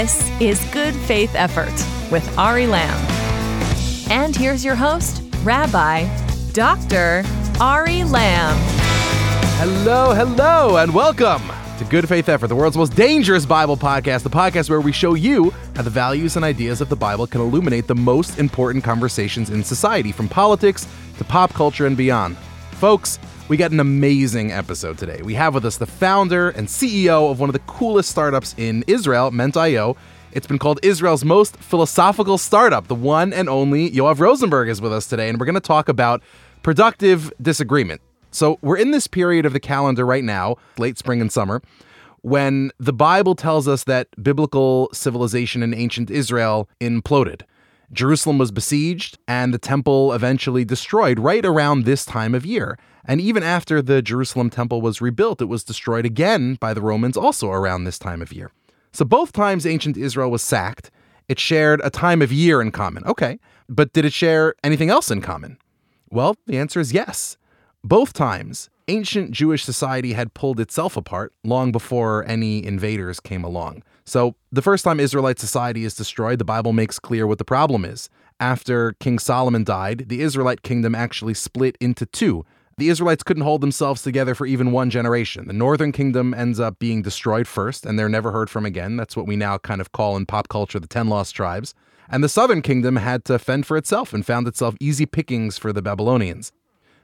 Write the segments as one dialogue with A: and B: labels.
A: This is Good Faith Effort with Ari Lamm. And here's your host, Rabbi Dr. Ari Lamm.
B: Hello, hello, and welcome to Good Faith Effort, the world's most dangerous Bible podcast, the podcast where we show you how the values and ideas of the Bible can illuminate the most important conversations in society, from politics to pop culture and beyond. Folks, we got an amazing episode today. We have with us the founder and CEO of one of the coolest startups in Israel, Ment.io. It's been called Israel's most philosophical startup. The one and only Yoav Rosenberg is with us today, and we're going to talk about productive disagreement. So, we're in this period of the calendar right now, late spring and summer, when the Bible tells us that biblical civilization in ancient Israel imploded. Jerusalem was besieged and the temple eventually destroyed right around this time of year. And even after the Jerusalem temple was rebuilt, it was destroyed again by the Romans also around this time of year. So both times ancient Israel was sacked, it shared a time of year in common. Okay, but did it share anything else in common? Well, the answer is yes. Both times, ancient Jewish society had pulled itself apart long before any invaders came along. So, the first time Israelite society is destroyed, the Bible makes clear what the problem is. After King Solomon died, the Israelite kingdom actually split into two. The Israelites couldn't hold themselves together for even one generation. The northern kingdom ends up being destroyed first, and they're never heard from again. That's what we now kind of call in pop culture the 10 lost tribes. And the southern kingdom had to fend for itself and found itself easy pickings for the Babylonians.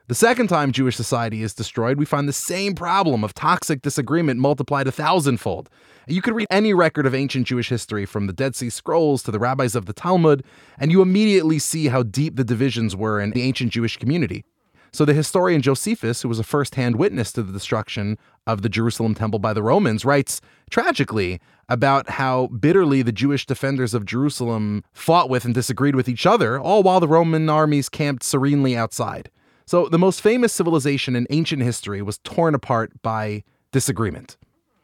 B: The second time Jewish society is destroyed, we find the same problem of toxic disagreement multiplied a thousandfold. You could read any record of ancient Jewish history, from the Dead Sea Scrolls to the rabbis of the Talmud, and you immediately see how deep the divisions were in the ancient Jewish community. So the historian Josephus, who was a first-hand witness to the destruction of the Jerusalem temple by the Romans, writes tragically about how bitterly the Jewish defenders of Jerusalem fought with and disagreed with each other, all while the Roman armies camped serenely outside. So, the most famous civilization in ancient history was torn apart by disagreement.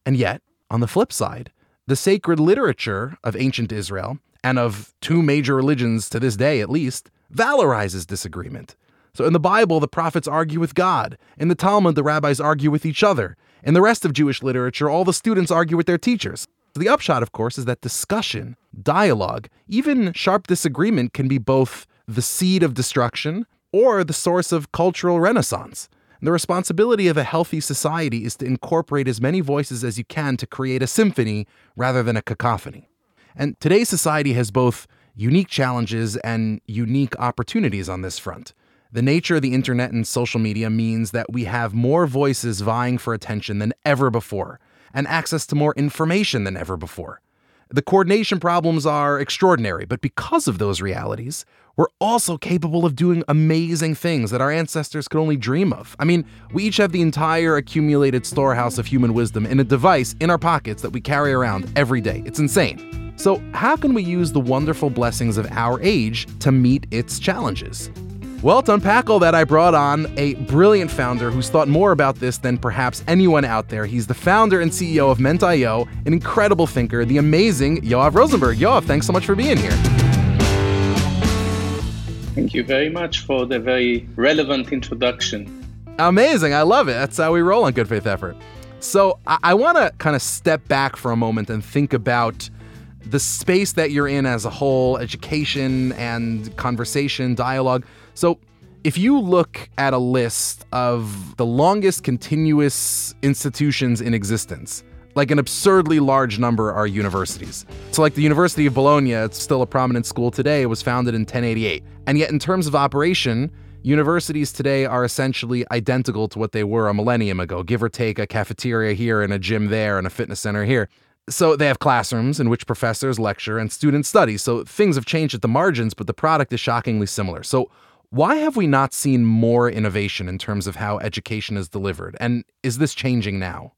B: And yet, on the flip side, the sacred literature of ancient Israel, and of two major religions to this day at least, valorizes disagreement. So, in the Bible, the prophets argue with God. In the Talmud, the rabbis argue with each other. In the rest of Jewish literature, all the students argue with their teachers. The upshot, of course, is that discussion, dialogue, even sharp disagreement can be both the seed of destruction or the source of cultural renaissance. The responsibility of a healthy society is to incorporate as many voices as you can to create a symphony rather than a cacophony. And today's society has both unique challenges and unique opportunities on this front. The nature of the internet and social media means that we have more voices vying for attention than ever before, and access to more information than ever before. The coordination problems are extraordinary, but because of those realities, we're also capable of doing amazing things that our ancestors could only dream of. I mean, we each have the entire accumulated storehouse of human wisdom in a device in our pockets that we carry around every day. It's insane. So, how can we use the wonderful blessings of our age to meet its challenges? Well, to unpack all that, I brought on a brilliant founder who's thought more about this than perhaps anyone out there. He's the founder and CEO of Ment.io, an incredible thinker, the amazing Yoav Rosenberg. Yoav, thanks so much for being here.
C: Thank you very much for the very relevant introduction.
B: Amazing. I love it. That's how we roll on Good Faith Effort. So, I, I want to kind of step back for a moment and think about the space that you're in as a whole education and conversation, dialogue. So, if you look at a list of the longest continuous institutions in existence, like an absurdly large number are universities. So, like the University of Bologna, it's still a prominent school today. It was founded in 1088. And yet, in terms of operation, universities today are essentially identical to what they were a millennium ago, give or take a cafeteria here and a gym there and a fitness center here. So they have classrooms in which professors lecture and students study. So things have changed at the margins, but the product is shockingly similar. So why have we not seen more innovation in terms of how education is delivered? And is this changing now?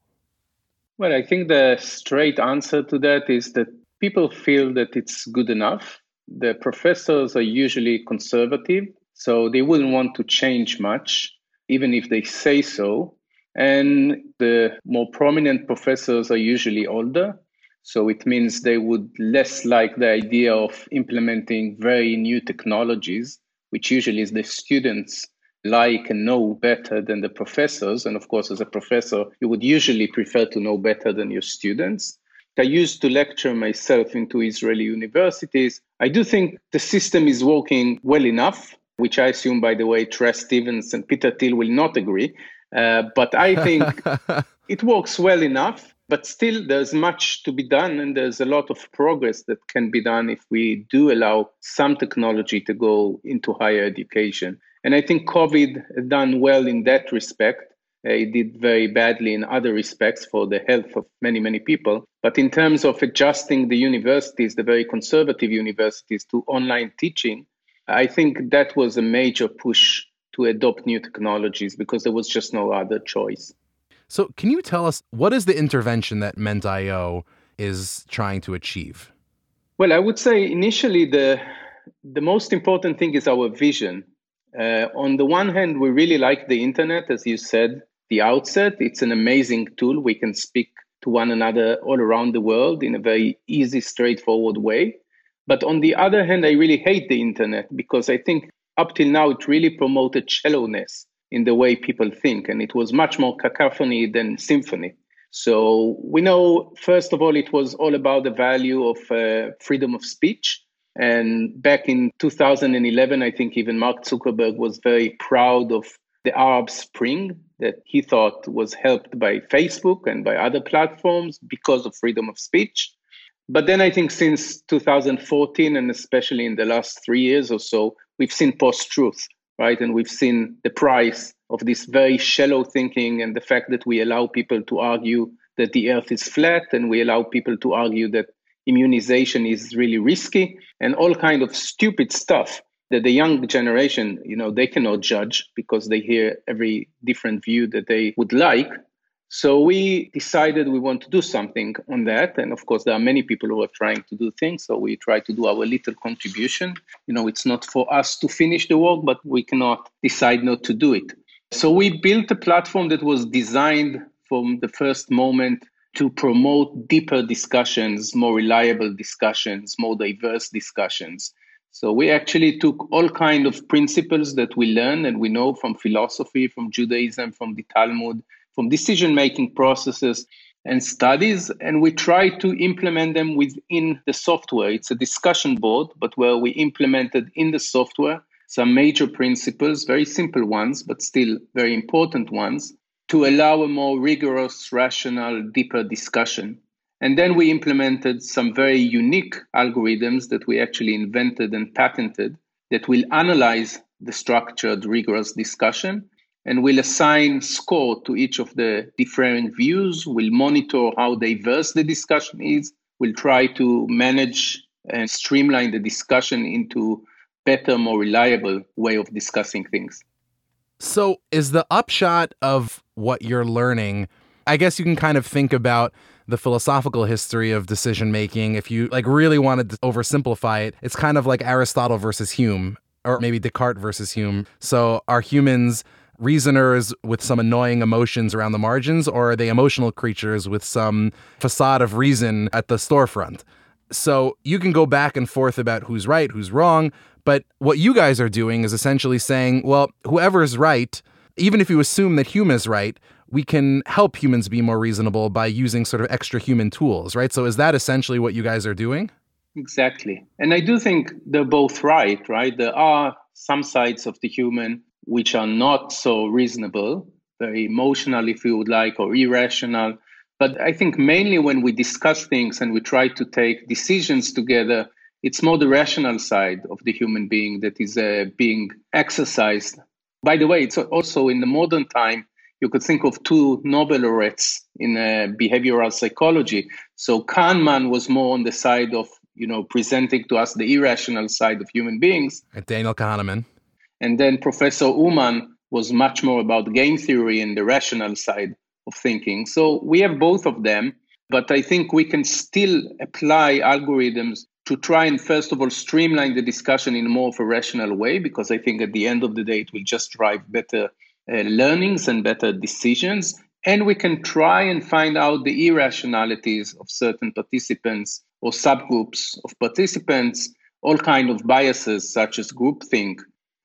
C: Well, I think the straight answer to that is that people feel that it's good enough. The professors are usually conservative, so they wouldn't want to change much, even if they say so. And the more prominent professors are usually older. So it means they would less like the idea of implementing very new technologies which usually is the students like and know better than the professors. And of course, as a professor, you would usually prefer to know better than your students. I used to lecture myself into Israeli universities. I do think the system is working well enough, which I assume, by the way, Trae Stephens and Peter Thiel will not agree. Uh, but I think it works well enough. But still, there's much to be done, and there's a lot of progress that can be done if we do allow some technology to go into higher education. And I think COVID done well in that respect. Uh, it did very badly in other respects for the health of many, many people. But in terms of adjusting the universities, the very conservative universities, to online teaching, I think that was a major push to adopt new technologies because there was just no other choice.
B: So, can you tell us what is the intervention that Ment.io is trying to achieve?
C: Well, I would say initially the the most important thing is our vision. Uh, on the one hand, we really like the internet, as you said, the outset. It's an amazing tool. We can speak to one another all around the world in a very easy, straightforward way. But on the other hand, I really hate the internet because I think up till now it really promoted shallowness in the way people think, and it was much more cacophony than symphony. So we know, first of all, it was all about the value of uh, freedom of speech. And back in 2011, I think even Mark Zuckerberg was very proud of the Arab Spring that he thought was helped by Facebook and by other platforms because of freedom of speech. But then I think since 2014, and especially in the last three years or so, we've seen post truth, right? And we've seen the price of this very shallow thinking and the fact that we allow people to argue that the earth is flat and we allow people to argue that immunization is really risky and all kind of stupid stuff that the young generation, you know, they cannot judge because they hear every different view that they would like. So we decided we want to do something on that. And of course, there are many people who are trying to do things. So we try to do our little contribution. You know, it's not for us to finish the work, but we cannot decide not to do it. So we built a platform that was designed from the first moment to promote deeper discussions, more reliable discussions, more diverse discussions. So we actually took all kind of principles that we learn and we know from philosophy, from Judaism, from the Talmud, from decision making processes and studies, and we try to implement them within the software. It's a discussion board, but where we implemented in the software some major principles, very simple ones, but still very important ones, to allow a more rigorous, rational, deeper discussion. And then we implemented some very unique algorithms that we actually invented and patented that will analyze the structured, rigorous discussion and we'll assign score to each of the different views, We'll monitor how diverse the discussion is, We'll try to manage and streamline the discussion into better, more reliable way of discussing things.
B: So, is the upshot of what you're learning? I guess you can kind of think about the philosophical history of decision making. If you like really wanted to oversimplify it, it's kind of like Aristotle versus Hume, or maybe Descartes versus Hume. So are humans reasoners with some annoying emotions around the margins, or are they emotional creatures with some facade of reason at the storefront? So you can go back and forth about who's right, who's wrong, but what you guys are doing is essentially saying, well, whoever is right, even if you assume that Hume is right, we can help humans be more reasonable by using sort of extra human tools, right? So is that essentially what you guys are doing?
C: Exactly. And I do think they're both right, right? There are some sides of the human which are not so reasonable, very emotional, if you would like, or irrational. But I think mainly when we discuss things and we try to take decisions together, it's more the rational side of the human being that is uh, being exercised. By the way, it's also in the modern time, you could think of two Nobel laureates in uh, behavioral psychology. So Kahneman was more on the side of, you know, presenting to us the irrational side of human beings.
B: Daniel Kahneman.
C: And then Professor Aumann was much more about game theory and the rational side of thinking. So we have both of them, but I think we can still apply algorithms to try and first of all streamline the discussion in more of a rational way because i think at the end of the day it will just drive better uh, learnings and better decisions. And we can try and find out the irrationalities of certain participants or subgroups of participants, all kind of biases such as groupthink.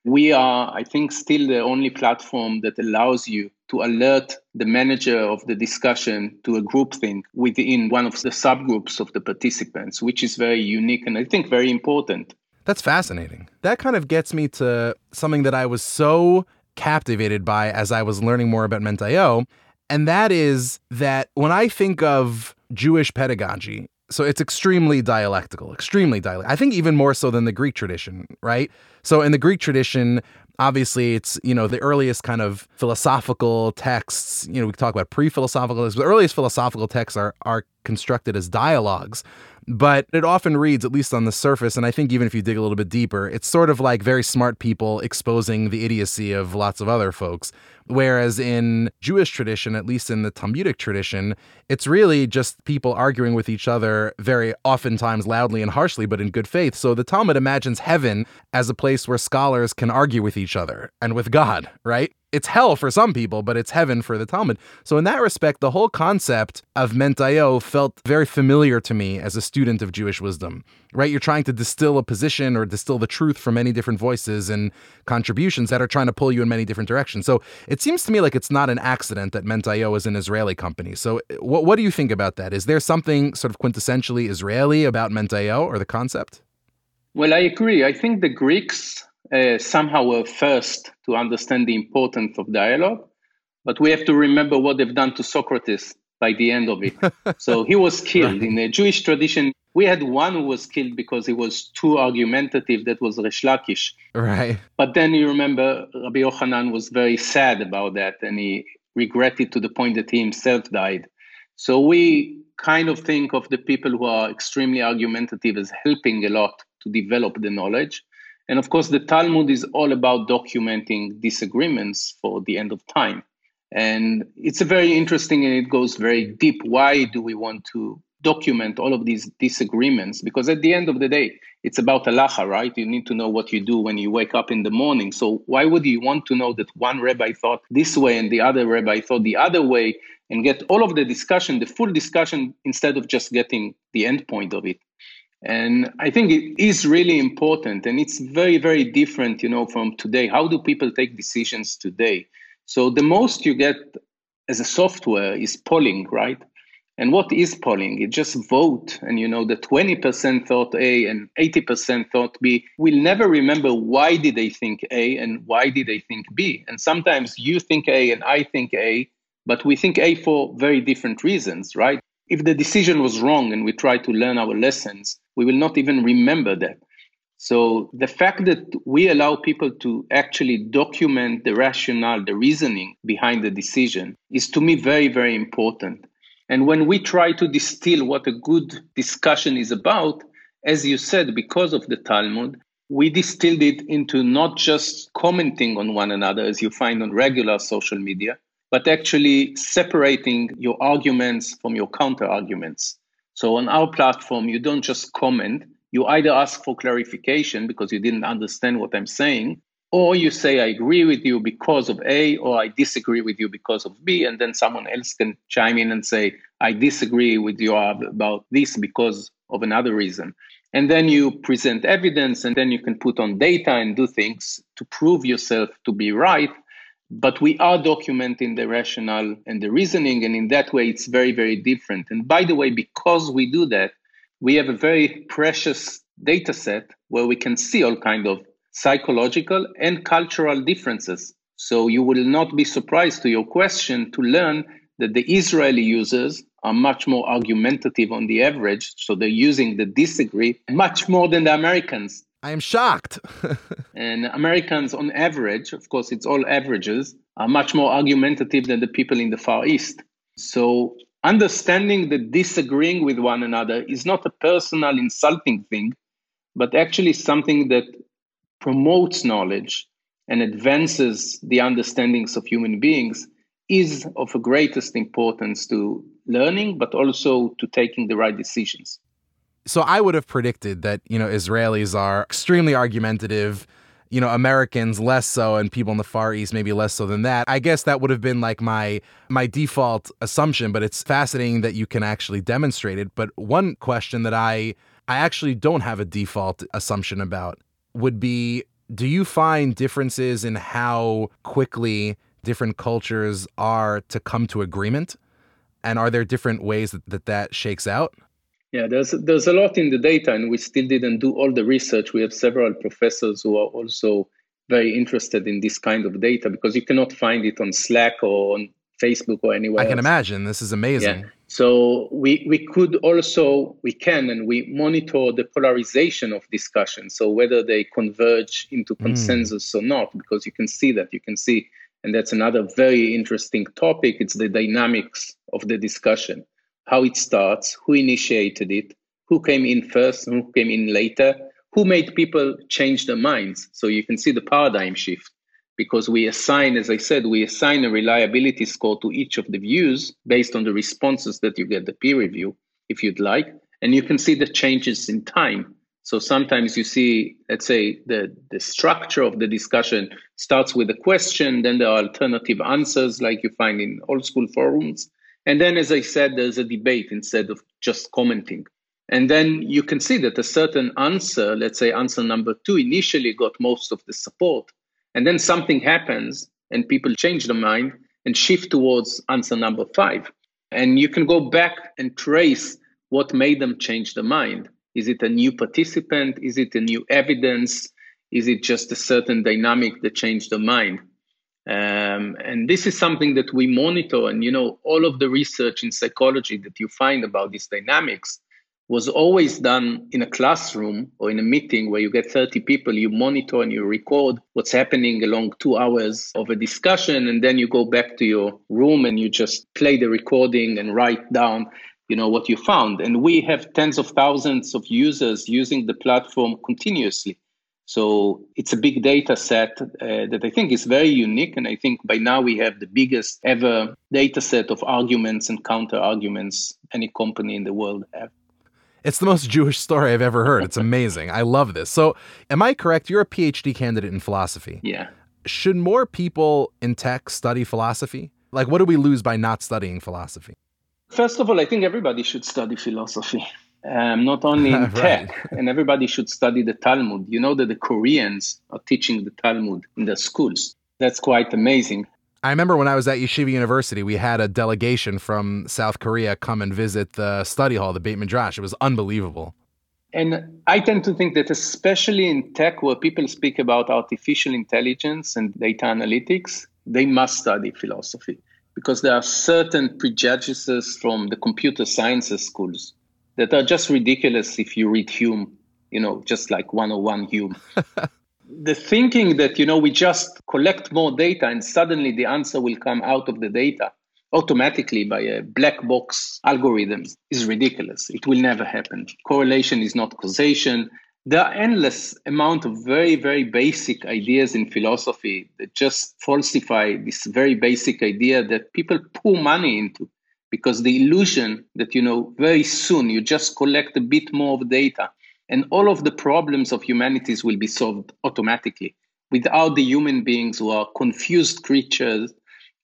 C: We are, I think, still the only platform that allows you to alert the manager of the discussion to a groupthink within one of the subgroups of the participants, which is very unique and I think very important.
B: That's fascinating. That kind of gets me to something that I was so captivated by as I was learning more about Ment.io. And that is that when I think of Jewish pedagogy, so it's extremely dialectical, extremely dialectical. I think even more so than the Greek tradition, right? So in the Greek tradition, obviously it's you know the earliest kind of philosophical texts you know we talk about pre-philosophical but the earliest philosophical texts are are constructed as dialogues but it often reads, at least on the surface, and I think even if you dig a little bit deeper, it's sort of like very smart people exposing the idiocy of lots of other folks. Whereas in Jewish tradition, at least in the Talmudic tradition, it's really just people arguing with each other very oftentimes loudly and harshly, but in good faith. So the Talmud imagines heaven as a place where scholars can argue with each other and with God, right? It's hell for some people, but it's heaven for the Talmud. So in that respect, the whole concept of Ment.io felt very familiar to me as a student of Jewish wisdom. Right? You're trying to distill a position or distill the truth from many different voices and contributions that are trying to pull you in many different directions. So it seems to me like it's not an accident that Ment.io is an Israeli company. So what what do you think about that? Is there something sort of quintessentially Israeli about Ment.io or the concept?
C: Well, I agree. I think the Greeks uh, somehow were first to understand the importance of dialogue. But we have to remember what they've done to Socrates by the end of it. so he was killed. In the Jewish tradition, we had one who was killed because he was too argumentative. That was Resh Lakish.
B: Right.
C: But then you remember Rabbi Yochanan was very sad about that and he regretted to the point that he himself died. So we kind of think of the people who are extremely argumentative as helping a lot to develop the knowledge. And of course, the Talmud is all about documenting disagreements for the end of time. And it's a very interesting and it goes very deep. Why do we want to document all of these disagreements? Because at the end of the day, it's about halacha, right? You need to know what you do when you wake up in the morning. So why would you want to know that one rabbi thought this way and the other rabbi thought the other way and get all of the discussion, the full discussion, instead of just getting the end point of it? And I think it is really important and it's very, very different, you know, from today. How do people take decisions today? So the most you get as a software is polling, right? And what is polling? It just vote, and you know the 20% thought A and 80% thought B. We'll never remember why did they think A and why did they think B. And sometimes you think A and I think A, but we think A for very different reasons, right? If the decision was wrong and we try to learn our lessons, we will not even remember that. So the fact that we allow people to actually document the rationale, the reasoning behind the decision is to me very, very important. And when we try to distill what a good discussion is about, as you said, because of the Talmud, we distilled it into not just commenting on one another as you find on regular social media, but actually separating your arguments from your counter arguments. So on our platform, you don't just comment, you either ask for clarification because you didn't understand what I'm saying, or you say, I agree with you because of A, or I disagree with you because of B, and then someone else can chime in and say, I disagree with you about this because of another reason. And then you present evidence, and then you can put on data and do things to prove yourself to be right but we are documenting the rationale and the reasoning and in that way it's very very different. And by the way because we do that we have a very precious data set where we can see all kind of psychological and cultural differences. So you will not be surprised to your question to learn that the israeli users are much more argumentative on the average so they're using the disagree much more than the americans
B: I am shocked.
C: and Americans, on average, of course, it's all averages, are much more argumentative than the people in the Far East. So, understanding that disagreeing with one another is not a personal, insulting thing, but actually something that promotes knowledge and advances the understandings of human beings is of the greatest importance to learning, but also to taking the right decisions.
B: So I would have predicted that, you know, Israelis are extremely argumentative, you know, Americans less so and people in the Far East maybe less so than that. I guess that would have been like my my default assumption, but it's fascinating that you can actually demonstrate it. But one question that I I actually don't have a default assumption about would be Do you find differences in how quickly different cultures are to come to agreement? And are there different ways that that, that shakes out?
C: Yeah, there's there's a lot in the data, and we still didn't do all the research. We have several professors who are also very interested in this kind of data because you cannot find it on Slack or on Facebook or anywhere.
B: I can
C: else.
B: imagine this is amazing.
C: Yeah. So we we could also we can and we monitor the polarization of discussion. So whether they converge into
B: Hmm.
C: consensus or not, because you can see that you can see, and that's another very interesting topic. It's the dynamics of the discussion, how it starts, who initiated it, who came in first, and who came in later, who made people change their minds. So you can see the paradigm shift because we assign, as I said, we assign a reliability score to each of the views based on the responses that you get the peer review, if you'd like. And you can see the changes in time. So sometimes you see, let's say, the, the structure of the discussion starts with a question, then there are alternative answers like you find in old school forums. And then, as I said, there's a debate instead of just commenting. And then you can see that a certain answer, let's say answer number two, initially got most of the support. And then something happens and people change their mind and shift towards answer number five. And you can go back and trace what made them change their mind. Is it a new participant? Is it a new evidence? Is it just a certain dynamic that changed their mind? Um, and this is something that we monitor. And, you know, all of the research in psychology that you find about these dynamics was always done in a classroom or in a meeting where you get 30 people, you monitor and you record what's happening along two hours of a discussion. And then you go back to your room and you just play the recording and write down you know what you found and we have tens of thousands of users using the platform continuously so it's a big data set uh, that I think is very unique. And I think by now we have the biggest ever data set of arguments and counter arguments any company in the world have.
B: It's the most Jewish story I've ever heard. It's amazing. I love this. So, am I correct? You're a PhD candidate in philosophy.
C: Yeah.
B: Should more people in tech study philosophy? Like, what do we lose by not studying philosophy?
C: First of all, I think everybody should study philosophy. Um, not only in
B: Right.
C: tech, and everybody should study the Talmud. You know that the Koreans are teaching the Talmud in their schools. That's quite amazing.
B: I remember when I was at Yeshiva University, we had a delegation from South Korea come and visit the study hall, the Beit Midrash. It was unbelievable.
C: And I tend to think that, especially in tech, where people speak about artificial intelligence and data analytics, they must study philosophy because there are certain prejudices from the computer sciences schools that are just ridiculous if you read Hume, you know, just like 101 Hume. the thinking that, you know, we just collect more data and suddenly the answer will come out of the data automatically by a black box algorithm is ridiculous. It will never happen. Correlation is not causation. There are endless amount of very, very basic ideas in philosophy that just falsify this very basic idea that people pour money into because the illusion that you know very soon you just collect a bit more of data and all of the problems of humanities will be solved automatically. Without the human beings who are confused creatures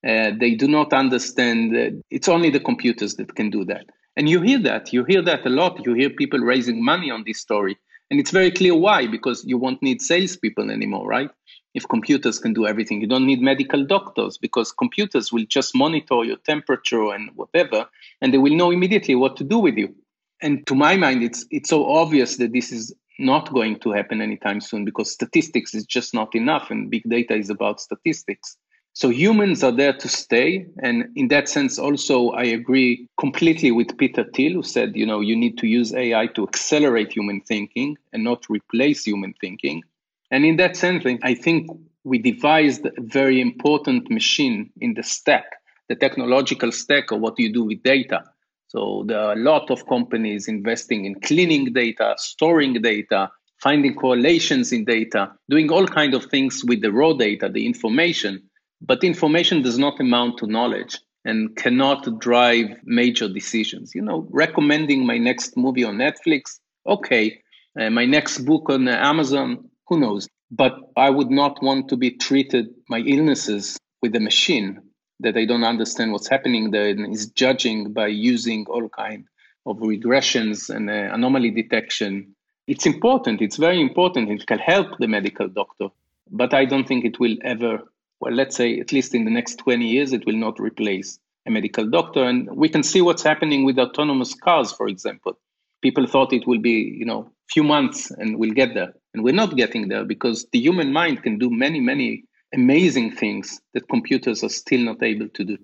C: uh, they do not understand uh, it's only the computers that can do that. And you hear that you hear that a lot. You hear people raising money on this story. And it's very clear why because you won't need salespeople anymore right if computers can do everything. You don't need medical doctors because computers will just monitor your temperature and whatever, and they will know immediately what to do with you. And to my mind, it's it's so obvious that this is not going to happen anytime soon because statistics is just not enough, and big data is about statistics. So humans are there to stay, and in that sense, also I agree completely with Peter Thiel, who said, you know, you need to use AI to accelerate human thinking and not replace human thinking. And in that sense, I think we devised a very important machine in the stack, the technological stack of what you do with data. So there are a lot of companies investing in cleaning data, storing data, finding correlations in data, doing all kinds of things with the raw data, the information. But information does not amount to knowledge and cannot drive major decisions. You know, recommending my next movie on Netflix, okay, uh, my next book on Amazon, who knows? But I would not want to be treated my illnesses with a machine that I don't understand what's happening there and is judging by using all kind of regressions and uh, anomaly detection It's important. It's very important. It can help the medical doctor, but I don't think it will ever, well, let's say at least in the next 20 years, it will not replace a medical doctor. And we can see what's happening with autonomous cars, for example. People thought it will be, you know, few months and we'll get there. And we're not getting there because the human mind can do many, many amazing things that computers are still not able to do.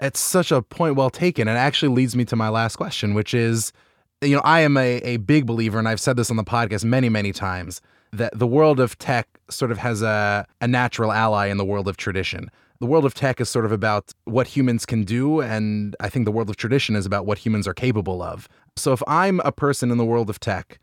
B: It's such a point well taken. And actually leads me to my last question, which is you know, I am a, a big believer, and I've said this on the podcast many, many times, that the world of tech sort of has a, a natural ally in the world of tradition. The world of tech is sort of about what humans can do, and I think the world of tradition is about what humans are capable of. So if I'm a person in the world of tech,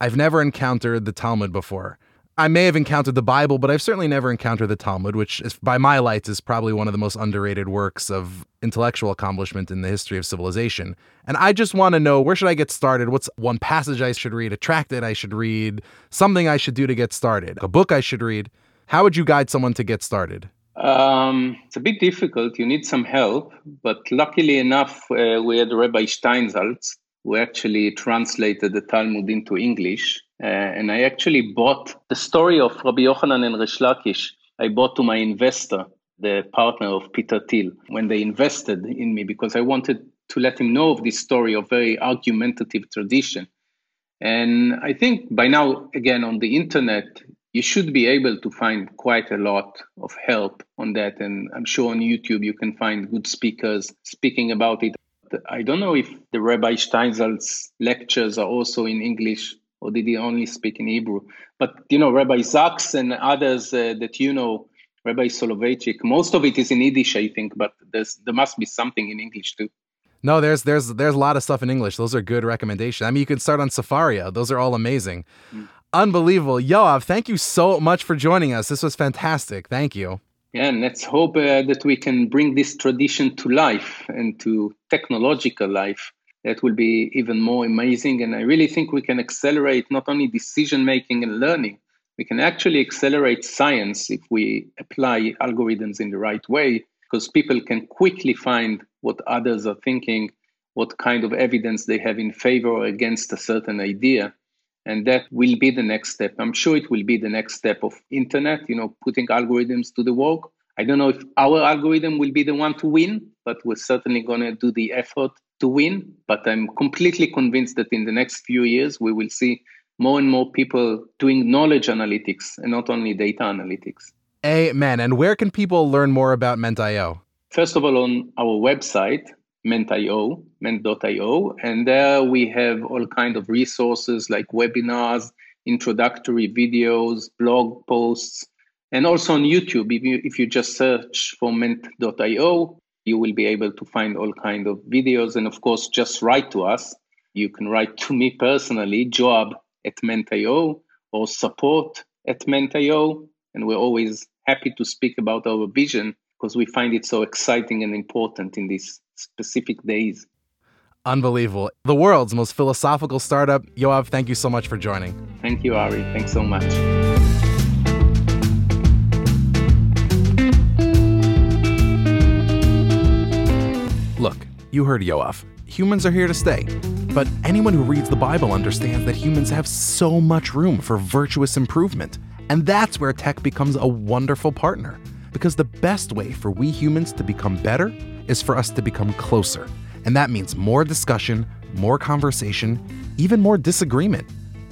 B: I've never encountered the Talmud before. I may have encountered the Bible, but I've certainly never encountered the Talmud, which, is, by my lights, is probably one of the most underrated works of intellectual accomplishment in the history of civilization. And I just want to know where should I get started? What's one passage I should read, a tract that I should read, something I should do to get started, a book I should read? How would you guide someone to get started?
C: Um, it's a bit difficult. You need some help, but luckily enough, uh, we had Rabbi Steinsaltz, who actually translated the Talmud into English uh, and I actually bought the story of Rabbi Yochanan and Resh Lakish. I bought to my investor, the partner of Peter Thiel, when they invested in me because I wanted to let him know of this story of very argumentative tradition. And I think by now, again, on the internet, you should be able to find quite a lot of help on that. And I'm sure on YouTube you can find good speakers speaking about it. I don't know if the Rabbi Steinsaltz lectures are also in English or did he only speak in Hebrew? But you know, Rabbi Sacks and others uh, that you know, Rabbi Soloveitchik, most of it is in Yiddish, I think, but there's there must be something in English too.
B: No, there's there's there's a lot of stuff in English. Those are good recommendations. I mean, you can start on Sefaria. Those are all amazing. Mm. Unbelievable. Yoav, thank you so much for joining us. This was fantastic. Thank you.
C: Yeah, and let's hope uh, that we can bring this tradition to life and to technological life that will be even more amazing. And I really think we can accelerate not only decision making and learning, we can actually accelerate science if we apply algorithms in the right way, because people can quickly find what others are thinking, what kind of evidence they have in favor or against a certain idea. And that will be the next step. I'm sure it will be the next step of internet, you know, putting algorithms to the work. I don't know if our algorithm will be the one to win, but we're certainly going to do the effort to win. But I'm completely convinced that in the next few years, we will see more and more people doing knowledge analytics and not only data analytics.
B: Amen. And where can people learn more about Ment.io?
C: First of all, on our website, Ment.io, Ment.io, and there we have all kind of resources like webinars, introductory videos, blog posts, and also on YouTube. If you if you just search for Ment.io, you will be able to find all kind of videos. And of course just write to us. You can write to me personally job at Ment.io or support at Ment.io and we're always happy to speak about our vision because we find it so exciting and important in these specific days
B: unbelievable the world's most philosophical startup yoav thank you so much for joining
C: thank you ari thanks so much Look,
B: You heard Yoav. Humans are here to stay. But anyone who reads the Bible understands that humans have so much room for virtuous improvement. And that's where tech becomes a wonderful partner. Because the best way for we humans to become better is for us to become closer. And that means more discussion, more conversation, even more disagreement.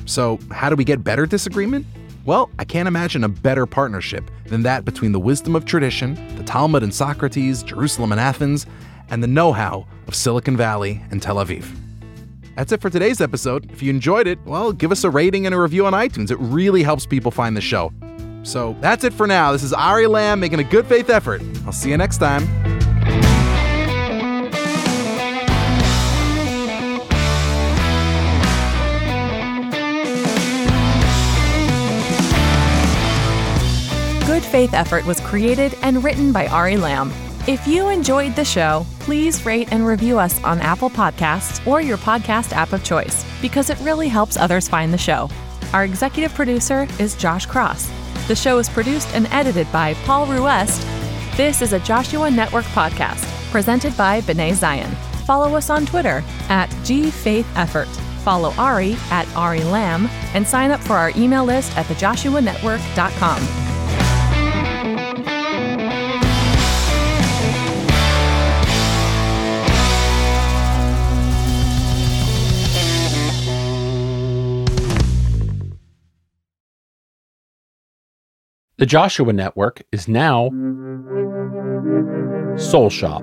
B: So, how do we get better disagreement? Well, I can't imagine a better partnership than that between the wisdom of tradition, the Talmud and Socrates, Jerusalem and Athens, and the know how of Silicon Valley and Tel Aviv. That's it for today's episode. If you enjoyed it, well, give us a rating and a review on iTunes. It really helps people find the show. So that's it for now. This is Ari Lamm making a good faith effort. I'll see you next time.
A: Good Faith Effort was created and written by Ari Lamm. If you enjoyed the show, please rate and review us on Apple Podcasts or your podcast app of choice because it really helps others find the show. Our executive producer is Josh Cross. The show is produced and edited by Paul Ruest. This is a Joshua Network podcast presented by B'nai Zion. Follow us on Twitter at GFaithEffort. follow Ari at Ari Lamm, and sign up for our email list at thejoshuanetwork.com.
D: The Joshua Network is now mm-hmm. Soul Shop